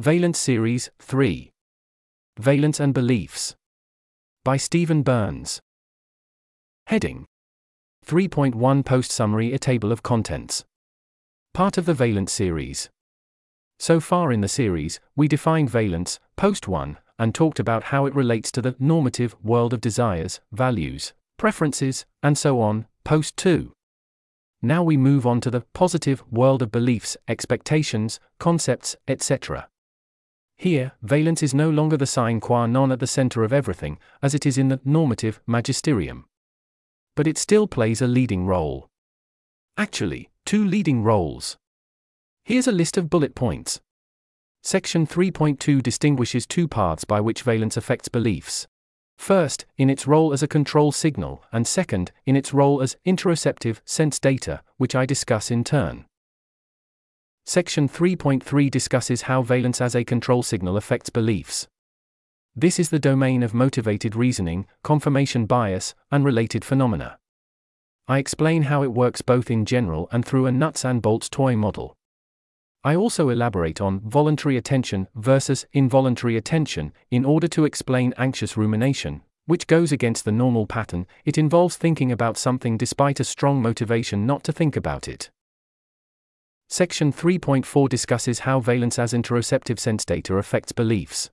Valence Series 3 Valence and Beliefs by Steven Byrnes. Heading 3.1 Post Summary A Table of Contents. Part of the Valence series. So far in the series, we defined valence, post 1, and talked about how it relates to the normative world of desires, values, preferences, and so on, post 2. Now we move on to the positive world of beliefs, expectations, concepts, etc. Here, valence is no longer the sine qua non at the center of everything, as it is in the normative magisterium. But it still plays a leading role. Actually, two leading roles. Here's a list of bullet points. Section 3.2 distinguishes two paths by which valence affects beliefs. First, in its role as a control signal, and second, in its role as interoceptive sense data, which I discuss in turn. Section 3.3 discusses how valence as a control signal affects beliefs. This is the domain of motivated reasoning, confirmation bias, and related phenomena. I explain how it works both in general and through a nuts and bolts toy model. I also elaborate on voluntary attention versus involuntary attention in order to explain anxious rumination, which goes against the normal pattern, it involves thinking about something despite a strong motivation not to think about it. Section 3.4 discusses how valence as interoceptive sense data affects beliefs.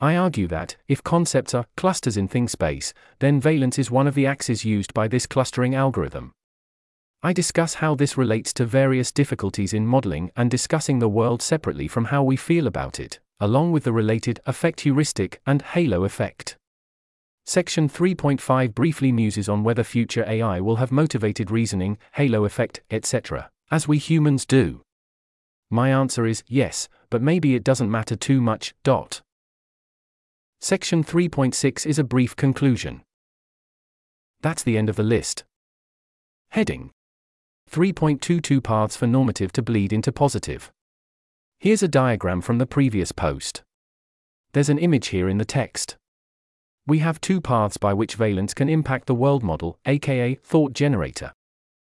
I argue that, if concepts are clusters in thing space, then valence is one of the axes used by this clustering algorithm. I discuss how this relates to various difficulties in modeling and discussing the world separately from how we feel about it, along with the related affect heuristic and halo effect. Section 3.5 briefly muses on whether future AI will have motivated reasoning, halo effect, etc., as we humans do. My answer is yes, but maybe it doesn't matter too much. Dot. Section 3.6 is a brief conclusion. That's the end of the list. Heading 3.22 Paths for normative to bleed into positive. Here's a diagram from the previous post. There's an image here in the text. We have two paths by which valence can impact the world model, aka thought generator.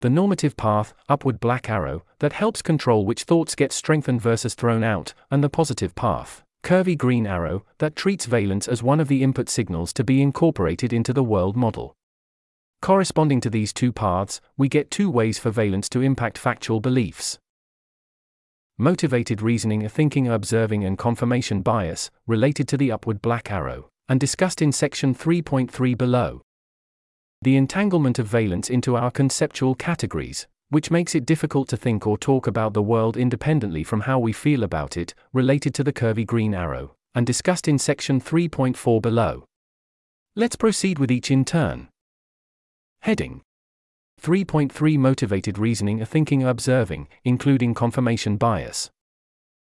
The normative path, upward black arrow, that helps control which thoughts get strengthened versus thrown out, and the positive path, curvy green arrow, that treats valence as one of the input signals to be incorporated into the world model. Corresponding to these two paths, we get two ways for valence to impact factual beliefs. Motivated reasoning, thinking, observing, and confirmation bias, related to the upward black arrow, and discussed in section 3.3 below. The entanglement of valence into our conceptual categories, which makes it difficult to think or talk about the world independently from how we feel about it, related to the curvy green arrow, and discussed in section 3.4 below. Let's proceed with each in turn. Heading 3.3 Motivated Reasoning a Thinking Observing, including confirmation bias.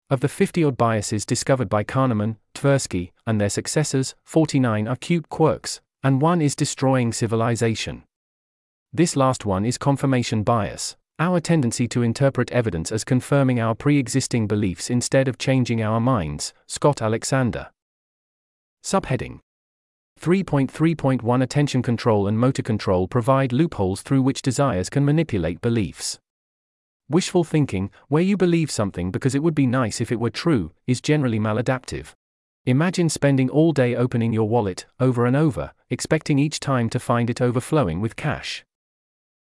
Of the 50 odd biases discovered by Kahneman, Tversky, and their successors, 49 are cute quirks, and one is destroying civilization. This last one is confirmation bias, our tendency to interpret evidence as confirming our pre existing beliefs instead of changing our minds. Scott Alexander. Subheading 3.3.1 Attention control and motor control provide loopholes through which desires can manipulate beliefs. Wishful thinking, where you believe something because it would be nice if it were true, is generally maladaptive. Imagine spending all day opening your wallet, over and over, expecting each time to find it overflowing with cash.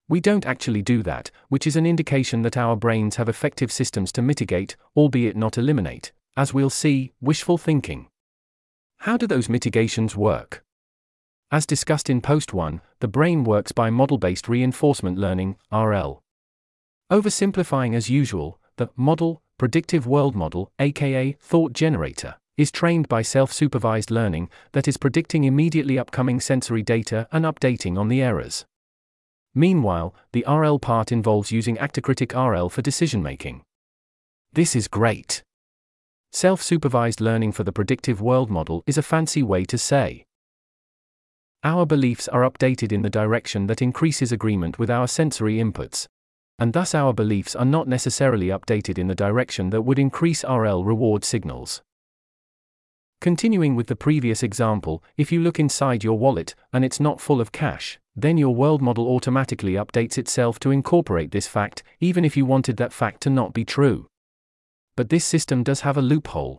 We don't actually do that, which is an indication that our brains have effective systems to mitigate, albeit not eliminate, as we'll see, wishful thinking. How do those mitigations work? As discussed in Post 1, the brain works by model based reinforcement learning, RL. Oversimplifying as usual, the model, predictive world model, aka thought generator, is trained by self supervised learning that is predicting immediately upcoming sensory data and updating on the errors. Meanwhile, the RL part involves using actor-critic RL for decision making. This is great. Self supervised learning for the predictive world model is a fancy way to say. Our beliefs are updated in the direction that increases agreement with our sensory inputs. And thus, our beliefs are not necessarily updated in the direction that would increase RL reward signals. Continuing with the previous example, if you look inside your wallet and it's not full of cash, then your world model automatically updates itself to incorporate this fact, even if you wanted that fact to not be true. But this system does have a loophole.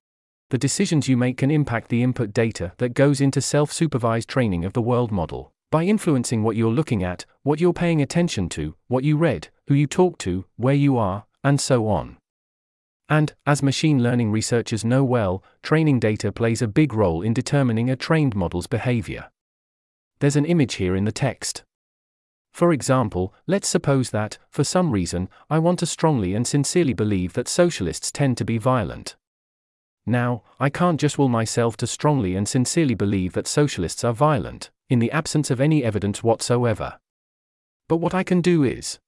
the decisions you make can impact the input data that goes into self supervised training of the world model, by influencing what you're looking at, what you're paying attention to, what you read, who you talk to, where you are, and so on. And, as machine learning researchers know well, training data plays a big role in determining a trained model's behavior. There's an image here in the text. For example, let's suppose that, for some reason, I want to strongly and sincerely believe that socialists tend to be violent. Now, I can't just will myself to strongly and sincerely believe that socialists are violent, in the absence of any evidence whatsoever. But what I can do is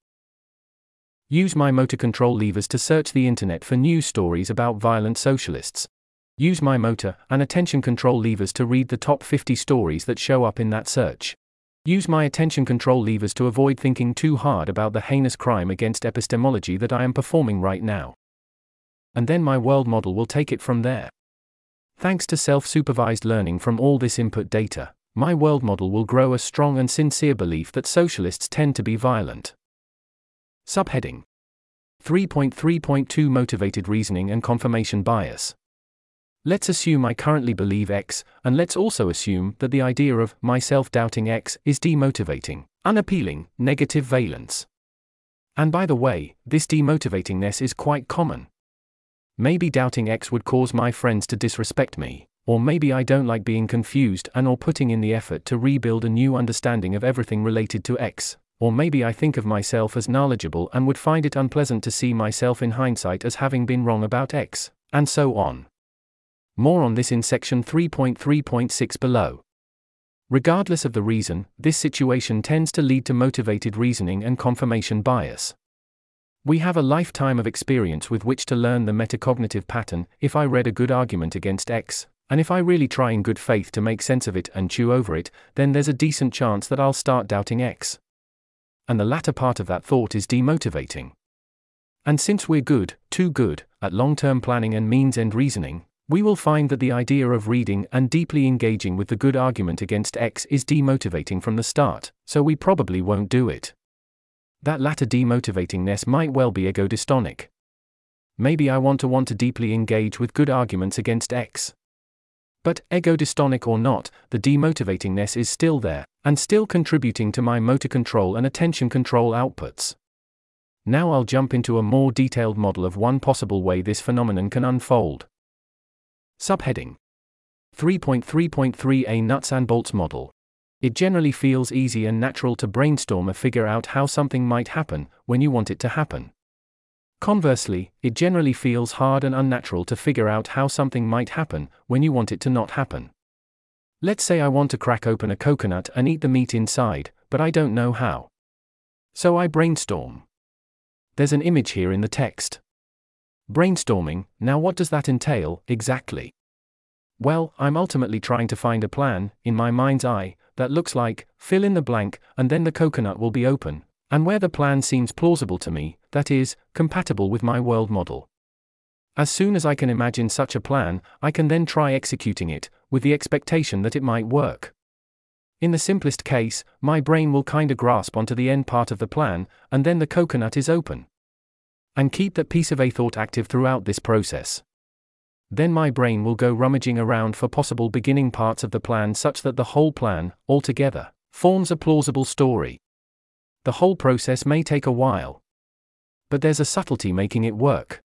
use my motor control levers to search the internet for news stories about violent socialists. Use my motor and attention control levers to read the top 50 stories that show up in that search. Use my attention control levers to avoid thinking too hard about the heinous crime against epistemology that I am performing right now. And then my world model will take it from there. Thanks to self supervised learning from all this input data, my world model will grow a strong and sincere belief that socialists tend to be violent. Subheading 3.3.2 Motivated Reasoning and Confirmation Bias. Let's assume I currently believe X, and let's also assume that the idea of my self doubting X is demotivating, unappealing, negative valence. And by the way, this demotivatingness is quite common. Maybe doubting X would cause my friends to disrespect me, or maybe I don't like being confused and or putting in the effort to rebuild a new understanding of everything related to X, or maybe I think of myself as knowledgeable and would find it unpleasant to see myself in hindsight as having been wrong about X, and so on. More on this in section 3.3.6 below. Regardless of the reason, this situation tends to lead to motivated reasoning and confirmation bias. We have a lifetime of experience with which to learn the metacognitive pattern if I read a good argument against X, and if I really try in good faith to make sense of it and chew over it, then there's a decent chance that I'll start doubting X. And the latter part of that thought is demotivating. And since we're good, too good, at long term planning and means end reasoning, we will find that the idea of reading and deeply engaging with the good argument against X is demotivating from the start, so we probably won't do it. That latter demotivatingness might well be ego dystonic. Maybe I want to want to deeply engage with good arguments against X. But, ego dystonic or not, the demotivatingness is still there, and still contributing to my motor control and attention control outputs. Now I'll jump into a more detailed model of one possible way this phenomenon can unfold. Subheading 3.3.3 A nuts and bolts model. It generally feels easy and natural to brainstorm a figure out how something might happen when you want it to happen. Conversely, it generally feels hard and unnatural to figure out how something might happen when you want it to not happen. Let's say I want to crack open a coconut and eat the meat inside, but I don't know how. So I brainstorm. There's an image here in the text. Brainstorming, now what does that entail, exactly? Well, I'm ultimately trying to find a plan, in my mind's eye, that looks like, fill in the blank, and then the coconut will be open, and where the plan seems plausible to me, that is, compatible with my world model. As soon as I can imagine such a plan, I can then try executing it, with the expectation that it might work. In the simplest case, my brain will kinda grasp onto the end part of the plan, and then the coconut is open and keep that piece of a thought active throughout this process. Then my brain will go rummaging around for possible beginning parts of the plan such that the whole plan, altogether, forms a plausible story. The whole process may take a while. But there's a subtlety making it work.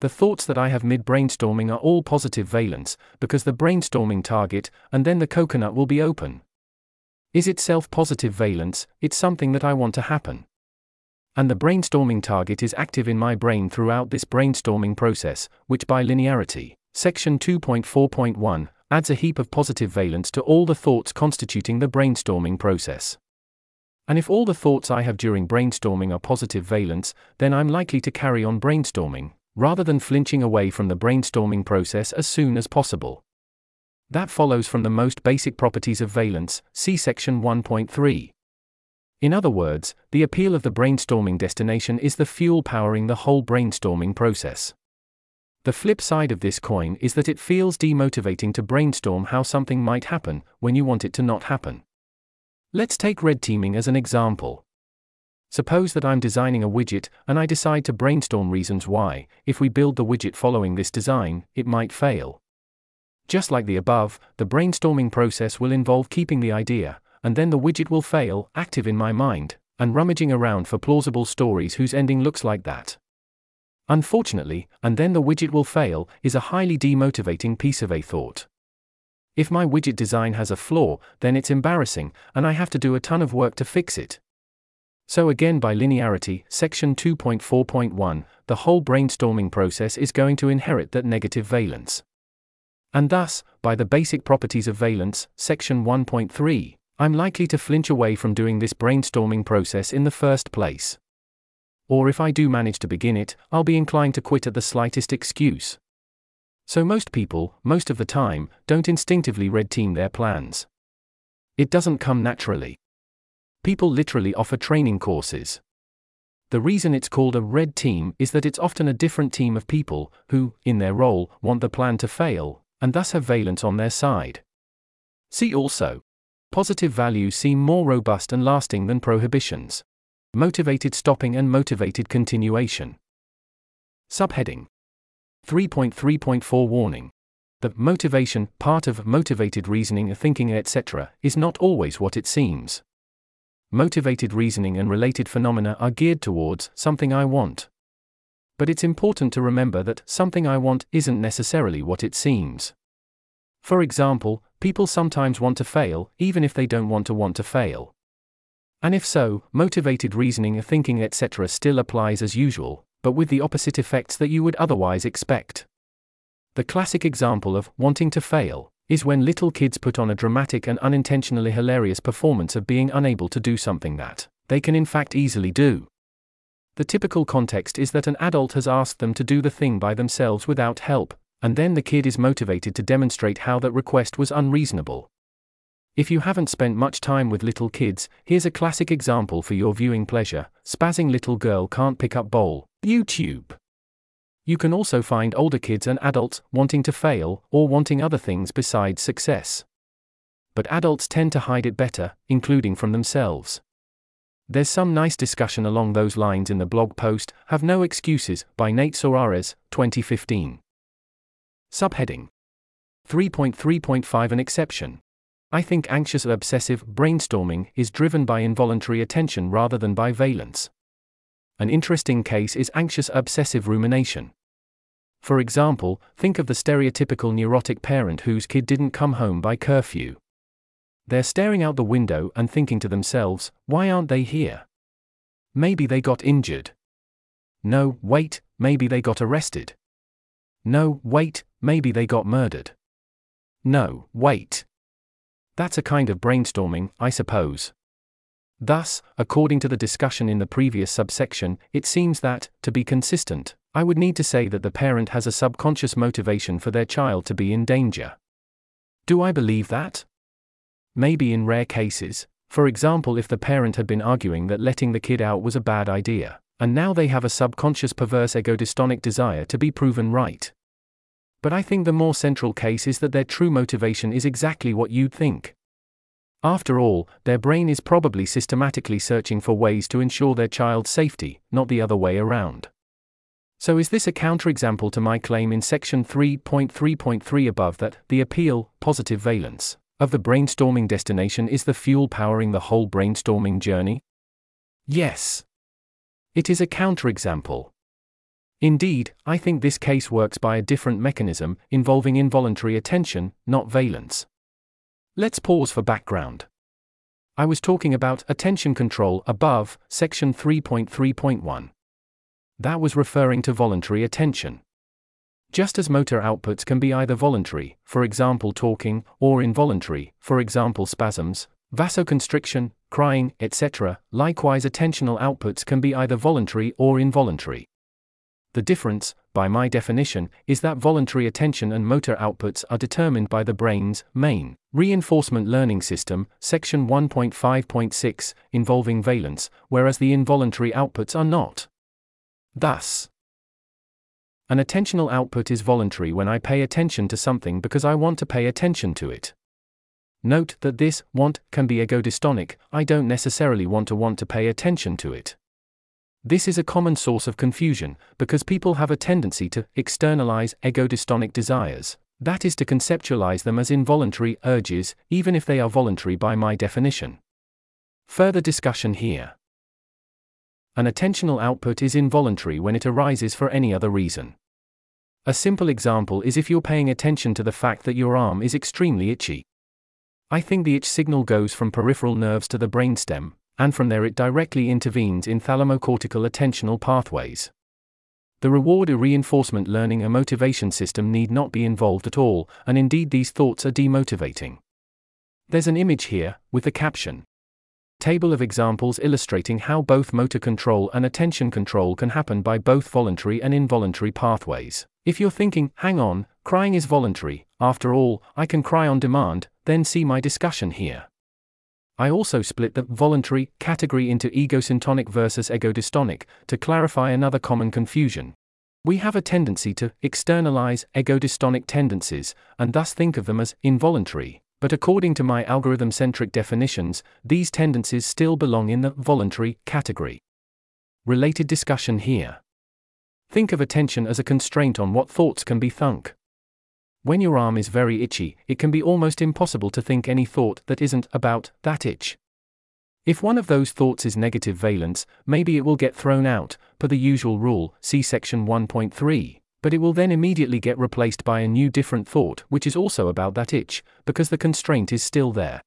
The thoughts that I have mid brainstorming are all positive valence, because the brainstorming target, and then the coconut will be open. Is itself positive valence, it's something that I want to happen. And the brainstorming target is active in my brain throughout this brainstorming process, which by linearity, section 2.4.1, adds a heap of positive valence to all the thoughts constituting the brainstorming process. And if all the thoughts I have during brainstorming are positive valence, then I'm likely to carry on brainstorming, rather than flinching away from the brainstorming process as soon as possible. That follows from the most basic properties of valence, see section 1.3. In other words, the appeal of the brainstorming destination is the fuel powering the whole brainstorming process. The flip side of this coin is that it feels demotivating to brainstorm how something might happen when you want it to not happen. Let's take red teaming as an example. Suppose that I'm designing a widget and I decide to brainstorm reasons why, if we build the widget following this design, it might fail. Just like the above, the brainstorming process will involve keeping the idea, and then the widget will fail, active in my mind, and rummaging around for plausible stories whose ending looks like that. Unfortunately, and then the widget will fail, is a highly demotivating piece of a thought. If my widget design has a flaw, then it's embarrassing, and I have to do a ton of work to fix it. So, again, by linearity, section 2.4.1, the whole brainstorming process is going to inherit that negative valence. And thus, by the basic properties of valence, section 1.3, I'm likely to flinch away from doing this brainstorming process in the first place. Or if I do manage to begin it, I'll be inclined to quit at the slightest excuse. So most people, most of the time, don't instinctively red team their plans. It doesn't come naturally. People literally offer training courses. The reason it's called a red team is that it's often a different team of people who, in their role, want the plan to fail, and thus have valence on their side. See also Positive values seem more robust and lasting than prohibitions. Motivated stopping and motivated continuation. Subheading 3.3.4 Warning. The motivation part of motivated reasoning, thinking, etc., is not always what it seems. Motivated reasoning and related phenomena are geared towards something I want. But it's important to remember that something I want isn't necessarily what it seems. For example, people sometimes want to fail, even if they don't want to want to fail. And if so, motivated reasoning, thinking, etc. still applies as usual, but with the opposite effects that you would otherwise expect. The classic example of wanting to fail is when little kids put on a dramatic and unintentionally hilarious performance of being unable to do something that they can in fact easily do. The typical context is that an adult has asked them to do the thing by themselves without help, and then the kid is motivated to demonstrate how that request was unreasonable. If you haven't spent much time with little kids, here's a classic example for your viewing pleasure Spazzing Little Girl Can't Pick Up Bowl, YouTube. You can also find older kids and adults wanting to fail or wanting other things besides success. But adults tend to hide it better, including from themselves. There's some nice discussion along those lines in the blog post, Have No Excuses, by Nate Soares, 2015. Subheading 3.3.5 An exception. I think anxious obsessive brainstorming is driven by involuntary attention rather than by valence. An interesting case is anxious obsessive rumination. For example, think of the stereotypical neurotic parent whose kid didn't come home by curfew. They're staring out the window and thinking to themselves, why aren't they here? Maybe they got injured. No, wait, maybe they got arrested. No, wait, maybe they got murdered. No, wait. That's a kind of brainstorming, I suppose. Thus, according to the discussion in the previous subsection, it seems that, to be consistent, I would need to say that the parent has a subconscious motivation for their child to be in danger. Do I believe that? Maybe in rare cases, for example, if the parent had been arguing that letting the kid out was a bad idea and now they have a subconscious perverse ego-dystonic desire to be proven right. But I think the more central case is that their true motivation is exactly what you'd think. After all, their brain is probably systematically searching for ways to ensure their child's safety, not the other way around. So, is this a counterexample to my claim in section 3.3.3 above that the appeal, positive valence, of the brainstorming destination is the fuel powering the whole brainstorming journey? Yes. It is a counterexample. Indeed, I think this case works by a different mechanism, involving involuntary attention, not valence. Let's pause for background. I was talking about attention control above, section 3.3.1. That was referring to voluntary attention. Just as motor outputs can be either voluntary, for example talking, or involuntary, for example spasms, vasoconstriction, crying, etc., likewise attentional outputs can be either voluntary or involuntary. The difference, by my definition, is that voluntary attention and motor outputs are determined by the brain's main reinforcement learning system, section 1.5.6, involving valence, whereas the involuntary outputs are not. Thus, an attentional output is voluntary when I pay attention to something because I want to pay attention to it. Note that this want can be ego-dystonic, I don't necessarily want to want to pay attention to it. This is a common source of confusion, because people have a tendency to externalize ego-dystonic desires, That is to conceptualize them as involuntary urges, even if they are voluntary by my definition. Further discussion here. An attentional output is involuntary when it arises for any other reason. A simple example is if you're paying attention to the fact that your arm is extremely itchy. I think the itch signal goes from peripheral nerves to the brainstem, and from there it directly intervenes in thalamocortical attentional pathways. The reward or reinforcement learning a motivation system need not be involved at all, and indeed these thoughts are demotivating. There's an image here, with the caption Table of examples illustrating how both motor control and attention control can happen by both voluntary and involuntary pathways. If you're thinking, hang on, crying is voluntary, after all, I can cry on demand, then see my discussion here. I also split the voluntary category into egosyntonic versus egodystonic to clarify another common confusion. We have a tendency to externalize egodystonic tendencies and thus think of them as involuntary, but according to my algorithm centric definitions, these tendencies still belong in the voluntary category. Related discussion here. Think of attention as a constraint on what thoughts can be thunk. When your arm is very itchy, it can be almost impossible to think any thought that isn't about that itch. If one of those thoughts is negative valence, maybe it will get thrown out, per the usual rule, see section 1.3, but it will then immediately get replaced by a new different thought which is also about that itch, because the constraint is still there.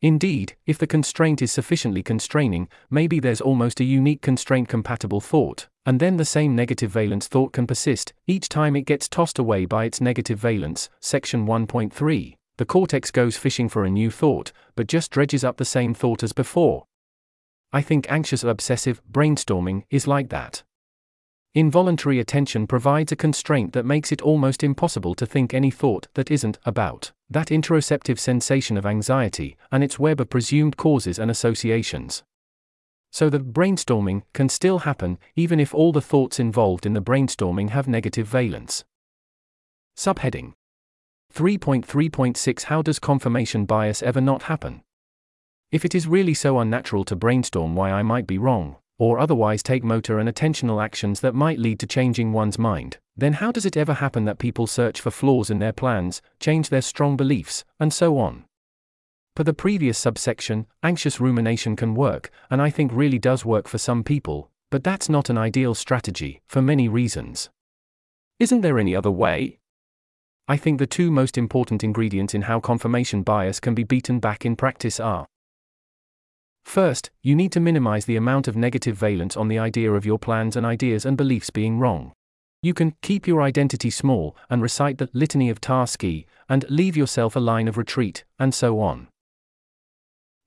Indeed, if the constraint is sufficiently constraining, maybe there's almost a unique constraint compatible thought, and then the same negative valence thought can persist, each time it gets tossed away by its negative valence. Section 1.3 The cortex goes fishing for a new thought, but just dredges up the same thought as before. I think anxious obsessive brainstorming is like that. Involuntary attention provides a constraint that makes it almost impossible to think any thought that isn't about that interoceptive sensation of anxiety and its web of presumed causes and associations. So that brainstorming can still happen even if all the thoughts involved in the brainstorming have negative valence. Subheading 3.3.6 How does confirmation bias ever not happen? If it is really so unnatural to brainstorm why I might be wrong, or otherwise take motor and attentional actions that might lead to changing one's mind, then how does it ever happen that people search for flaws in their plans, change their strong beliefs, and so on? Per the previous subsection, anxious rumination can work, and I think really does work for some people, but that's not an ideal strategy, for many reasons. Isn't there any other way? I think the two most important ingredients in how confirmation bias can be beaten back in practice are First, you need to minimize the amount of negative valence on the idea of your plans and ideas and beliefs being wrong. You can keep your identity small and recite the litany of Tarski and leave yourself a line of retreat, and so on.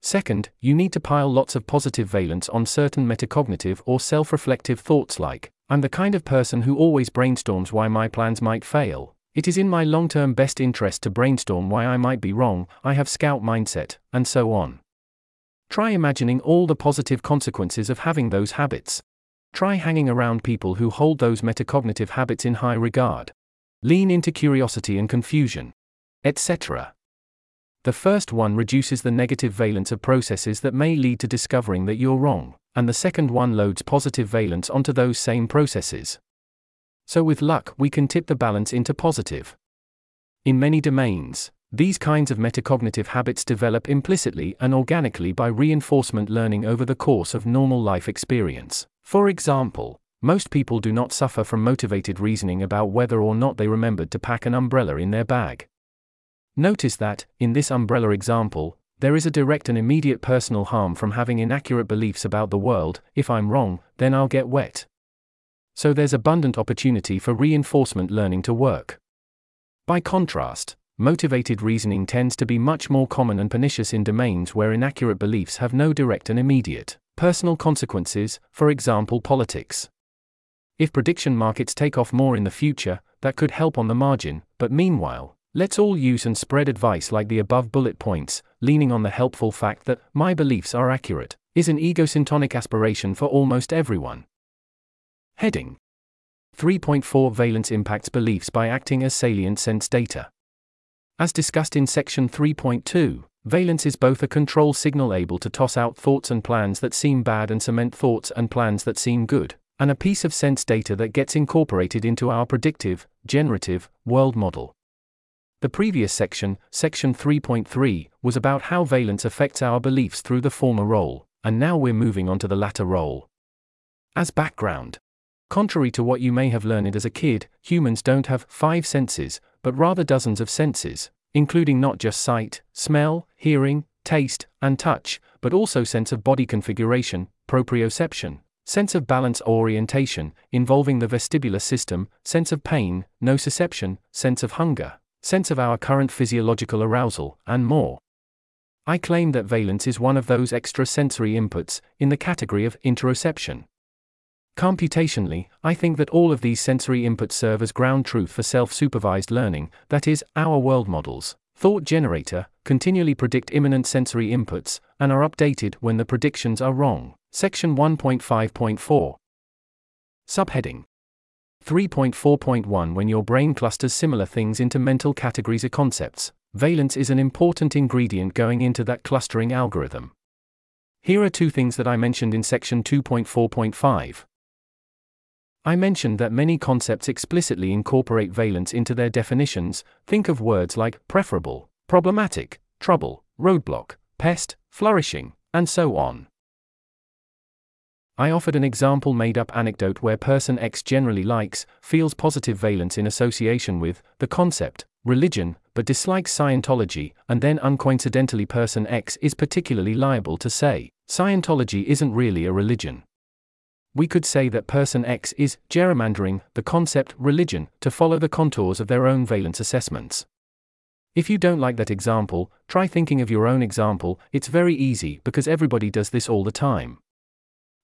Second, you need to pile lots of positive valence on certain metacognitive or self reflective thoughts like, I'm the kind of person who always brainstorms why my plans might fail. It is in my long term best interest to brainstorm why I might be wrong, I have scout mindset, and so on. Try imagining all the positive consequences of having those habits. Try hanging around people who hold those metacognitive habits in high regard. Lean into curiosity and confusion, etc. The first one reduces the negative valence of processes that may lead to discovering that you're wrong, and the second one loads positive valence onto those same processes. So, with luck, we can tip the balance into positive. In many domains, these kinds of metacognitive habits develop implicitly and organically by reinforcement learning over the course of normal life experience. For example, most people do not suffer from motivated reasoning about whether or not they remembered to pack an umbrella in their bag. Notice that, in this umbrella example, there is a direct and immediate personal harm from having inaccurate beliefs about the world if I'm wrong, then I'll get wet. So there's abundant opportunity for reinforcement learning to work. By contrast, motivated reasoning tends to be much more common and pernicious in domains where inaccurate beliefs have no direct and immediate personal consequences, for example, politics. If prediction markets take off more in the future, that could help on the margin, but meanwhile, let's all use and spread advice like the above bullet points, leaning on the helpful fact that my beliefs are accurate, is an egosyntonic aspiration for almost everyone. Heading 3.4 Valence impacts beliefs by acting as salient sense data. As discussed in section 3.2, valence is both a control signal able to toss out thoughts and plans that seem bad and cement thoughts and plans that seem good, and a piece of sense data that gets incorporated into our predictive, generative, world model. The previous section, section 3.3, was about how valence affects our beliefs through the former role, and now we're moving on to the latter role. As background, contrary to what you may have learned as a kid, humans don't have five senses, but rather dozens of senses, including not just sight, smell, hearing, taste, and touch, but also sense of body configuration, proprioception, sense of balance orientation, involving the vestibular system, sense of pain, nociception, sense of hunger, sense of our current physiological arousal, and more. I claim that valence is one of those extrasensory inputs, in the category of interoception. Computationally, I think that all of these sensory inputs serve as ground truth for self supervised learning, that is, our world models, thought generator, continually predict imminent sensory inputs, and are updated when the predictions are wrong. Section 1.5.4. Subheading 3.4.1 When your brain clusters similar things into mental categories or concepts, valence is an important ingredient going into that clustering algorithm. Here are two things that I mentioned in section 2.4.5. I mentioned that many concepts explicitly incorporate valence into their definitions. Think of words like preferable, problematic, trouble, roadblock, pest, flourishing, and so on. I offered an example made up anecdote where person X generally likes, feels positive valence in association with, the concept, religion, but dislikes Scientology, and then uncoincidentally person X is particularly liable to say, Scientology isn't really a religion. We could say that person X is gerrymandering the concept religion to follow the contours of their own valence assessments. If you don't like that example, try thinking of your own example, it's very easy because everybody does this all the time.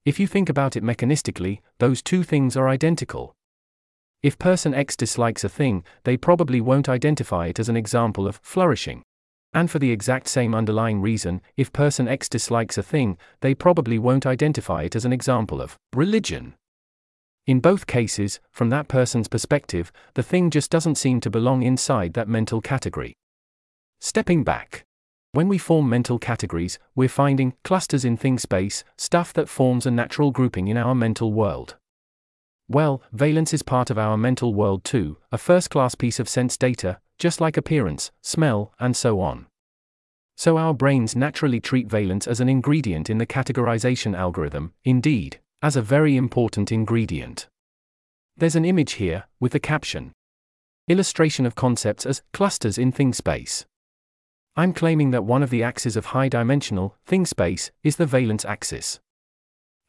If you think about it mechanistically, those two things are identical. If person X dislikes a thing, they probably won't identify it as an example of flourishing. And for the exact same underlying reason, if person X dislikes a thing, they probably won't identify it as an example of religion. In both cases, from that person's perspective, the thing just doesn't seem to belong inside that mental category. Stepping back. When we form mental categories, we're finding clusters in thing space, stuff that forms a natural grouping in our mental world. Well, valence is part of our mental world too, a first class piece of sense data, just like appearance, smell, and so on. So our brains naturally treat valence as an ingredient in the categorization algorithm, indeed, as a very important ingredient. There's an image here, with the caption Illustration of concepts as clusters in thing space. I'm claiming that one of the axes of high dimensional, thing space, is the valence axis.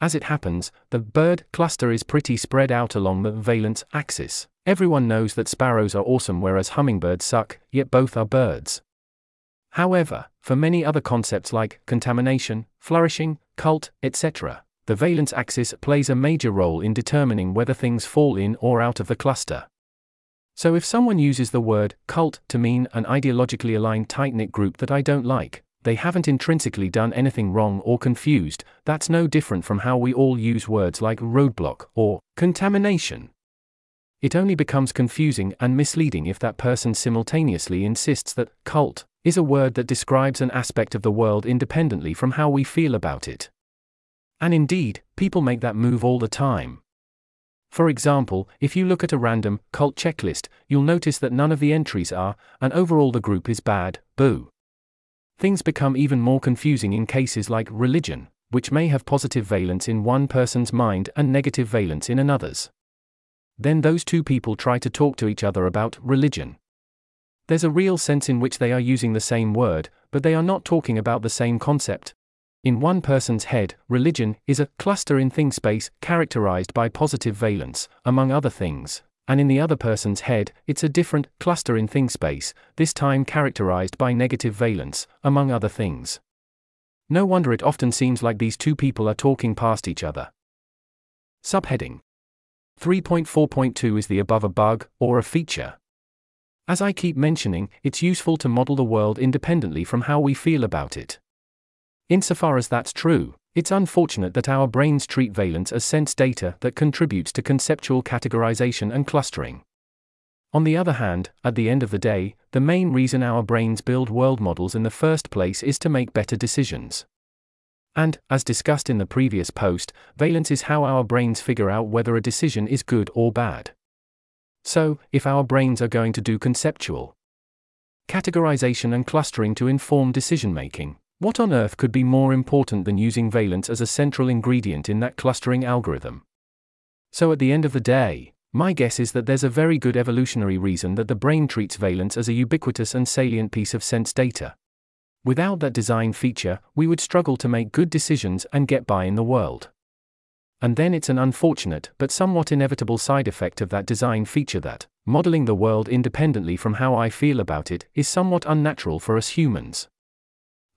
As it happens, the bird cluster is pretty spread out along the valence axis. Everyone knows that sparrows are awesome whereas hummingbirds suck, yet both are birds. However, for many other concepts like contamination, flourishing, cult, etc., the valence axis plays a major role in determining whether things fall in or out of the cluster. So if someone uses the word cult to mean an ideologically aligned tight knit group that I don't like, they haven't intrinsically done anything wrong or confused, that's no different from how we all use words like roadblock or contamination. It only becomes confusing and misleading if that person simultaneously insists that cult is a word that describes an aspect of the world independently from how we feel about it. And indeed, people make that move all the time. For example, if you look at a random cult checklist, you'll notice that none of the entries are, and overall the group is bad, boo. Things become even more confusing in cases like religion, which may have positive valence in one person's mind and negative valence in another's. Then those two people try to talk to each other about religion. There's a real sense in which they are using the same word, but they are not talking about the same concept, in one person's head, religion is a cluster in thing space characterized by positive valence, among other things, and in the other person's head, it's a different cluster in thing space, this time characterized by negative valence, among other things. No wonder it often seems like these two people are talking past each other. Subheading 3.4.2 is the above a bug, or a feature. As I keep mentioning, it's useful to model the world independently from how we feel about it. Insofar as that's true, it's unfortunate that our brains treat valence as sense data that contributes to conceptual categorization and clustering. On the other hand, at the end of the day, the main reason our brains build world models in the first place is to make better decisions. And, as discussed in the previous post, valence is how our brains figure out whether a decision is good or bad. So, if our brains are going to do conceptual categorization and clustering to inform decision making. What on earth could be more important than using valence as a central ingredient in that clustering algorithm? So, at the end of the day, my guess is that there's a very good evolutionary reason that the brain treats valence as a ubiquitous and salient piece of sense data. Without that design feature, we would struggle to make good decisions and get by in the world. And then it's an unfortunate but somewhat inevitable side effect of that design feature that, modeling the world independently from how I feel about it, is somewhat unnatural for us humans.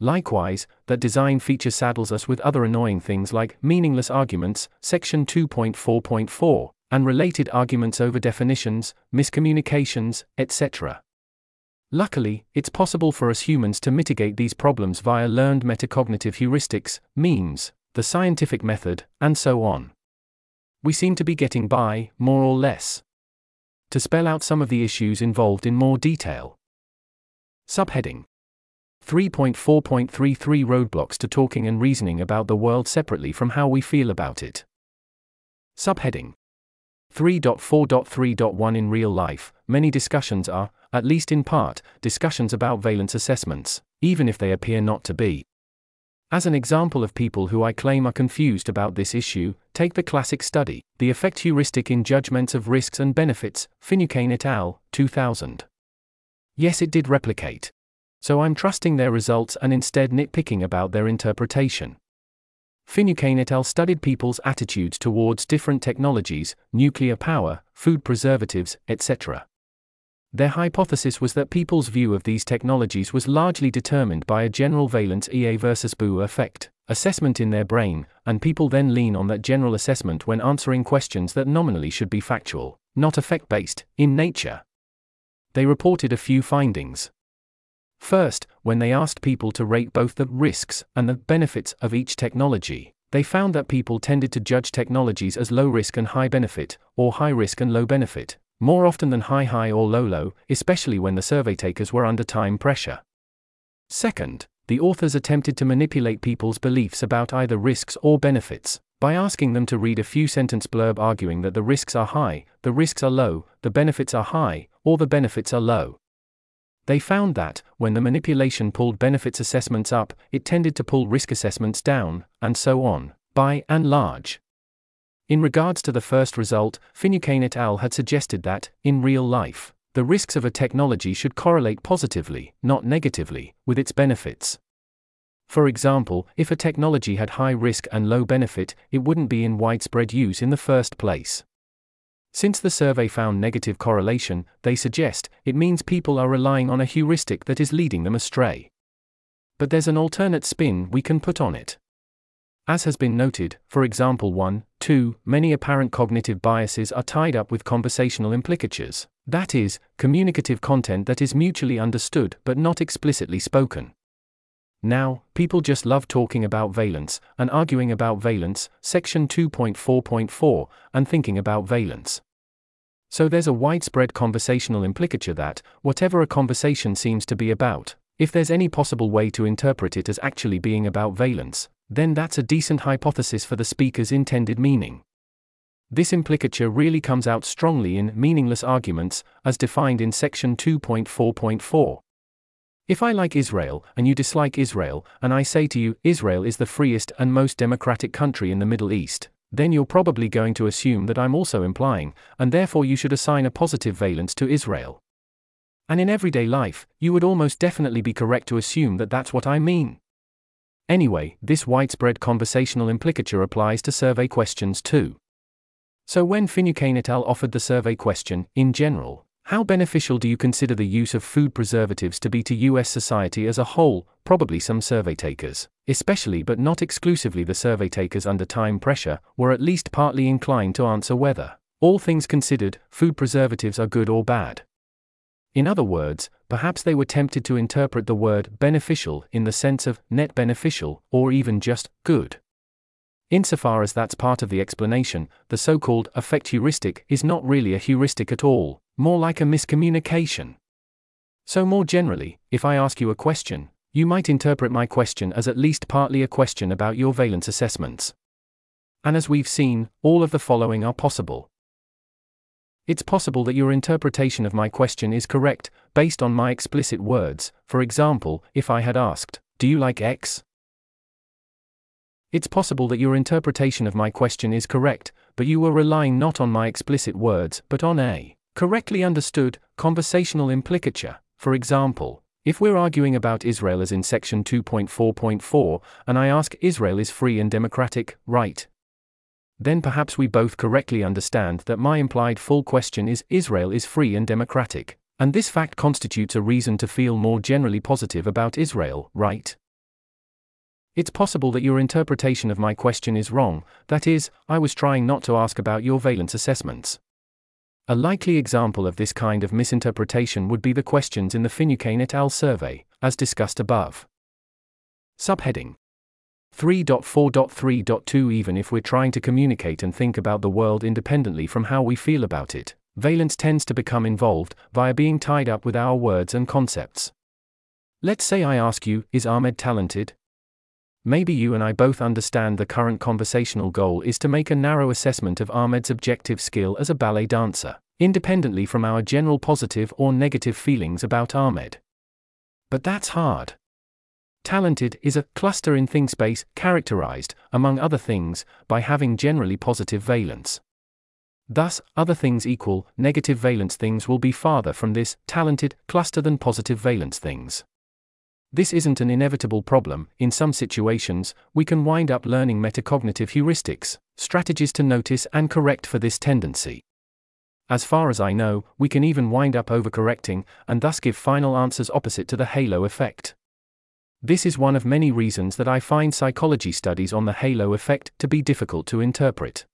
Likewise, that design feature saddles us with other annoying things like meaningless arguments, section 2.4.4, and related arguments over definitions, miscommunications, etc. Luckily, it's possible for us humans to mitigate these problems via learned metacognitive heuristics, memes, the scientific method, and so on. We seem to be getting by, more or less. To spell out some of the issues involved in more detail. Subheading 3.4.33 Roadblocks to talking and reasoning about the world separately from how we feel about it. Subheading 3.4.3.1 In real life, many discussions are, at least in part, discussions about valence assessments, even if they appear not to be. As an example of people who I claim are confused about this issue, take the classic study, The Affect Heuristic in Judgments of Risks and Benefits, Finucane et al., 2000. Yes, it did replicate. So I'm trusting their results and instead nitpicking about their interpretation. Finucane et al. studied people's attitudes towards different technologies, nuclear power, food preservatives, etc. Their hypothesis was that people's view of these technologies was largely determined by a general valence EA versus BOO affect assessment in their brain, and people then lean on that general assessment when answering questions that nominally should be factual, not affect based, in nature. They reported a few findings. First, when they asked people to rate both the risks and the benefits of each technology, they found that people tended to judge technologies as low risk and high benefit, or high risk and low benefit, more often than high high or low low, especially when the survey takers were under time pressure. Second, the authors attempted to manipulate people's beliefs about either risks or benefits by asking them to read a few sentence blurb arguing that the risks are high, the risks are low, the benefits are high, or the benefits are low. They found that, when the manipulation pulled benefits assessments up, it tended to pull risk assessments down, and so on, by and large. In regards to the first result, Finucane et al. had suggested that, in real life, the risks of a technology should correlate positively, not negatively, with its benefits. For example, if a technology had high risk and low benefit, it wouldn't be in widespread use in the first place. Since the survey found negative correlation, they suggest it means people are relying on a heuristic that is leading them astray. But there's an alternate spin we can put on it. As has been noted, for example 1, 2, many apparent cognitive biases are tied up with conversational implicatures, that is, communicative content that is mutually understood but not explicitly spoken. Now, people just love talking about valence, and arguing about valence, section 2.4.4, and thinking about valence. So there's a widespread conversational implicature that, whatever a conversation seems to be about, if there's any possible way to interpret it as actually being about valence, then that's a decent hypothesis for the speaker's intended meaning. This implicature really comes out strongly in meaningless arguments, as defined in section 2.4.4. If I like Israel, and you dislike Israel, and I say to you, Israel is the freest and most democratic country in the Middle East, then you're probably going to assume that I'm also implying, and therefore you should assign a positive valence to Israel. And in everyday life, you would almost definitely be correct to assume that that's what I mean. Anyway, this widespread conversational implicature applies to survey questions too. So when Finucane et al. offered the survey question, in general, how beneficial do you consider the use of food preservatives to be to US society as a whole? Probably some survey takers, especially but not exclusively the survey takers under time pressure, were at least partly inclined to answer whether, all things considered, food preservatives are good or bad. In other words, perhaps they were tempted to interpret the word beneficial in the sense of net beneficial, or even just good. Insofar as that's part of the explanation, the so called affect heuristic is not really a heuristic at all, more like a miscommunication. So, more generally, if I ask you a question, you might interpret my question as at least partly a question about your valence assessments. And as we've seen, all of the following are possible. It's possible that your interpretation of my question is correct, based on my explicit words, for example, if I had asked, Do you like X? It's possible that your interpretation of my question is correct, but you were relying not on my explicit words, but on a correctly understood conversational implicature. For example, if we're arguing about Israel as in section 2.4.4, and I ask Israel is free and democratic, right? Then perhaps we both correctly understand that my implied full question is Israel is free and democratic, and this fact constitutes a reason to feel more generally positive about Israel, right? It's possible that your interpretation of my question is wrong, that is, I was trying not to ask about your valence assessments. A likely example of this kind of misinterpretation would be the questions in the Finucane et al. survey, as discussed above. Subheading 3.4.3.2 Even if we're trying to communicate and think about the world independently from how we feel about it, valence tends to become involved via being tied up with our words and concepts. Let's say I ask you, Is Ahmed talented? Maybe you and I both understand the current conversational goal is to make a narrow assessment of Ahmed's objective skill as a ballet dancer, independently from our general positive or negative feelings about Ahmed. But that's hard. Talented is a cluster in thing space characterized, among other things, by having generally positive valence. Thus, other things equal, negative valence things will be farther from this talented cluster than positive valence things. This isn't an inevitable problem, in some situations, we can wind up learning metacognitive heuristics, strategies to notice and correct for this tendency. As far as I know, we can even wind up overcorrecting, and thus give final answers opposite to the halo effect. This is one of many reasons that I find psychology studies on the halo effect to be difficult to interpret.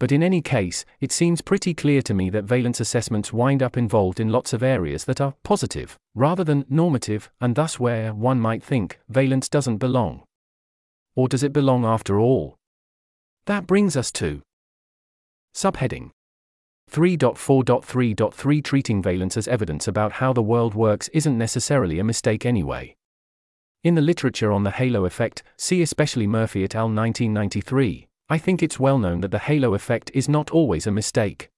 But in any case, it seems pretty clear to me that valence assessments wind up involved in lots of areas that are positive, rather than normative, and thus where one might think valence doesn't belong. Or does it belong after all? That brings us to Subheading 3.4.3.3 Treating valence as evidence about how the world works isn't necessarily a mistake anyway. In the literature on the halo effect, see especially Murphy et al. 1993, I think it's well known that the halo effect is not always a mistake.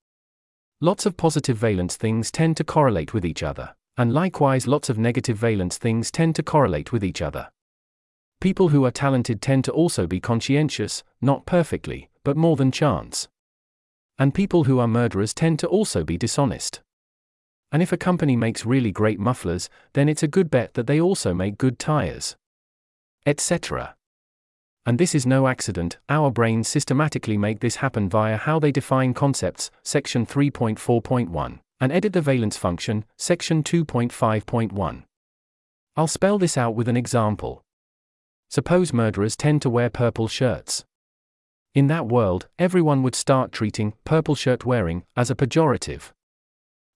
Lots of positive valence things tend to correlate with each other, and likewise lots of negative valence things tend to correlate with each other. People who are talented tend to also be conscientious, not perfectly, but more than chance. And people who are murderers tend to also be dishonest. And if a company makes really great mufflers, then it's a good bet that they also make good tires. Etc. And this is no accident, our brains systematically make this happen via how they define concepts, section 3.4.1, and edit the valence function, section 2.5.1. I'll spell this out with an example. Suppose murderers tend to wear purple shirts. In that world, everyone would start treating purple shirt wearing as a pejorative.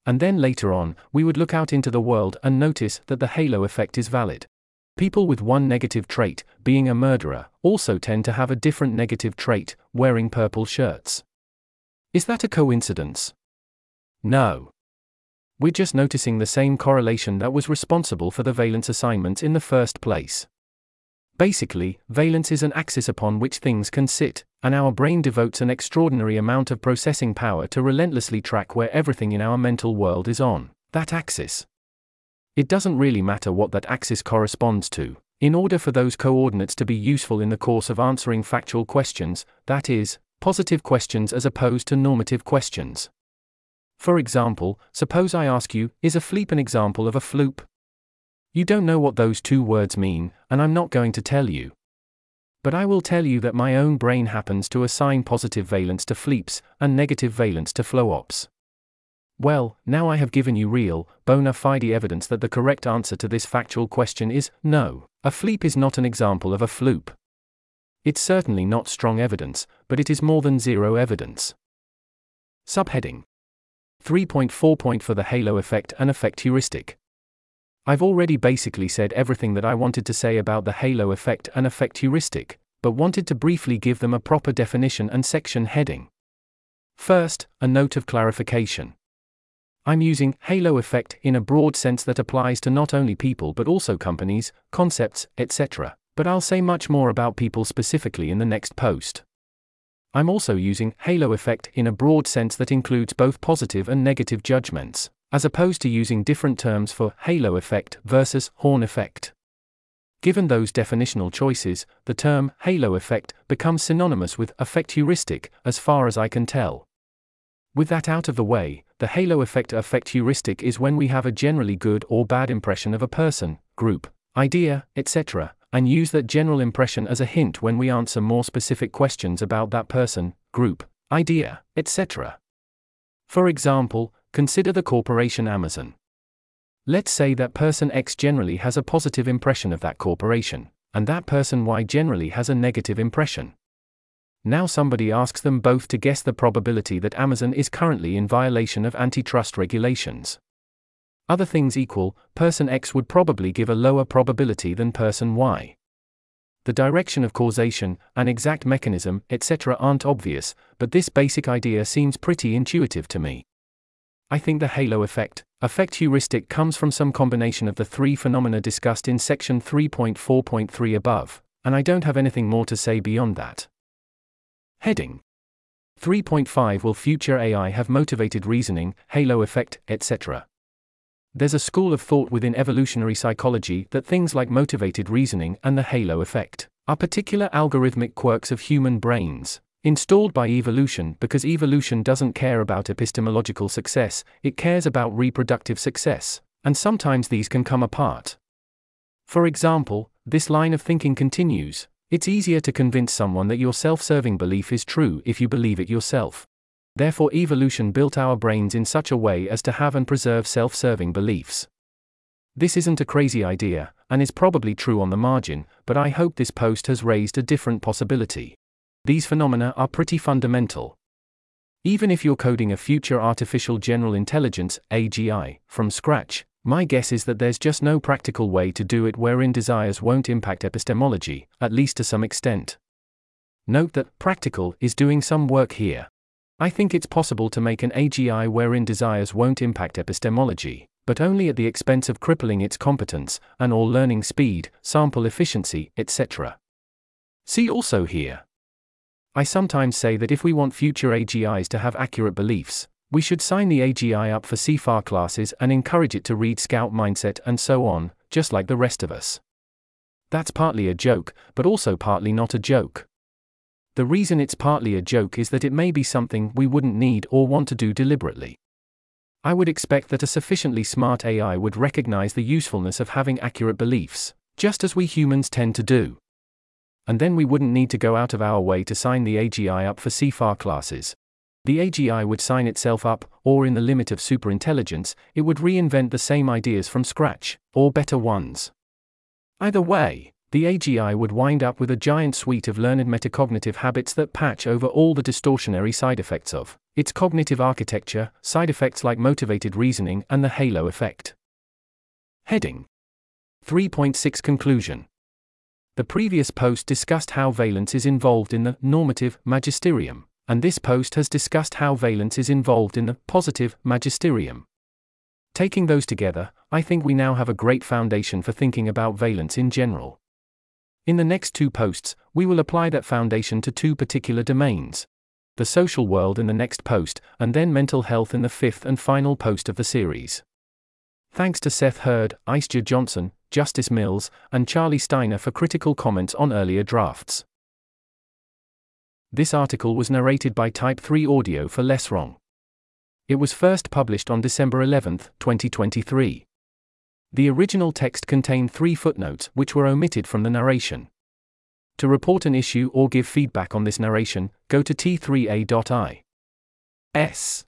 And then later on, we would look out into the world and notice that the halo effect is valid. People with one negative trait, being a murderer, also tend to have a different negative trait, wearing purple shirts. Is that a coincidence? No. We're just noticing the same correlation that was responsible for the valence assignment in the first place. Basically, valence is an axis upon which things can sit, and our brain devotes an extraordinary amount of processing power to relentlessly track where everything in our mental world is on that axis. It doesn't really matter what that axis corresponds to. In order for those coordinates to be useful in the course of answering factual questions, that is, positive questions as opposed to normative questions. For example, suppose I ask you, is a fleep an example of a floop? You don't know what those two words mean, and I'm not going to tell you. But I will tell you that my own brain happens to assign positive valence to fleeps and negative valence to floops. Well, now I have given you real, bona fide evidence that the correct answer to this factual question is no. A fleep is not an example of a floop. It's certainly not strong evidence, but it is more than zero evidence. Subheading 3.4 point for the halo effect and affect heuristic. I've already basically said everything that I wanted to say about the halo effect and affect heuristic, but wanted to briefly give them a proper definition and section heading. First, a note of clarification. I'm using halo effect in a broad sense that applies to not only people but also companies, concepts, etc. But I'll say much more about people specifically in the next post. I'm also using halo effect in a broad sense that includes both positive and negative judgments, as opposed to using different terms for halo effect versus horn effect. Given those definitional choices, the term halo effect becomes synonymous with affect heuristic, as far as I can tell. With that out of the way, the halo effect affect heuristic is when we have a generally good or bad impression of a person, group, idea, etc., and use that general impression as a hint when we answer more specific questions about that person, group, idea, etc. For example, consider the corporation Amazon. Let's say that person X generally has a positive impression of that corporation, and that person Y generally has a negative impression. Now somebody asks them both to guess the probability that Amazon is currently in violation of antitrust regulations. Other things equal, person X would probably give a lower probability than person Y. The direction of causation, an exact mechanism, etc. aren't obvious, but this basic idea seems pretty intuitive to me. I think the halo effect, affect heuristic comes from some combination of the three phenomena discussed in section 3.4.3 above, and I don't have anything more to say beyond that. Heading 3.5 Will future AI have motivated reasoning, halo effect, etc.? There's a school of thought within evolutionary psychology that things like motivated reasoning and the halo effect are particular algorithmic quirks of human brains, installed by evolution because evolution doesn't care about epistemological success, it cares about reproductive success, and sometimes these can come apart. For example, this line of thinking continues it's easier to convince someone that your self serving belief is true if you believe it yourself. Therefore, evolution built our brains in such a way as to have and preserve self serving beliefs. This isn't a crazy idea, and is probably true on the margin, but I hope this post has raised a different possibility. These phenomena are pretty fundamental. Even if you're coding a future artificial general intelligence, AGI, from scratch, my guess is that there's just no practical way to do it wherein desires won't impact epistemology, at least to some extent. Note that practical is doing some work here. I think it's possible to make an AGI wherein desires won't impact epistemology, but only at the expense of crippling its competence, and or learning speed, sample efficiency, etc. See also here. I sometimes say that if we want future AGIs to have accurate beliefs, we should sign the AGI up for CFAR classes and encourage it to read Scout Mindset and so on, just like the rest of us. That's partly a joke, but also partly not a joke. The reason it's partly a joke is that it may be something we wouldn't need or want to do deliberately. I would expect that a sufficiently smart AI would recognize the usefulness of having accurate beliefs, just as we humans tend to do. And then we wouldn't need to go out of our way to sign the AGI up for CFAR classes. The AGI would sign itself up, or in the limit of superintelligence, it would reinvent the same ideas from scratch, or better ones. Either way, the AGI would wind up with a giant suite of learned metacognitive habits that patch over all the distortionary side effects of its cognitive architecture, side effects like motivated reasoning and the halo effect. Heading 3.6 Conclusion The previous post discussed how valence is involved in the normative magisterium and this post has discussed how valence is involved in the positive magisterium. Taking those together, I think we now have a great foundation for thinking about valence in general. In the next two posts, we will apply that foundation to two particular domains the social world in the next post, and then mental health in the fifth and final post of the series. Thanks to Seth Herd, Aysja Johnson, Justis Mills, and Charlie Steiner for critical comments on earlier drafts. This article was narrated by Type 3 Audio for Less Wrong. It was first published on December 11, 2023. The original text contained three footnotes which were omitted from the narration. To report an issue or give feedback on this narration, go to t3a.i. S.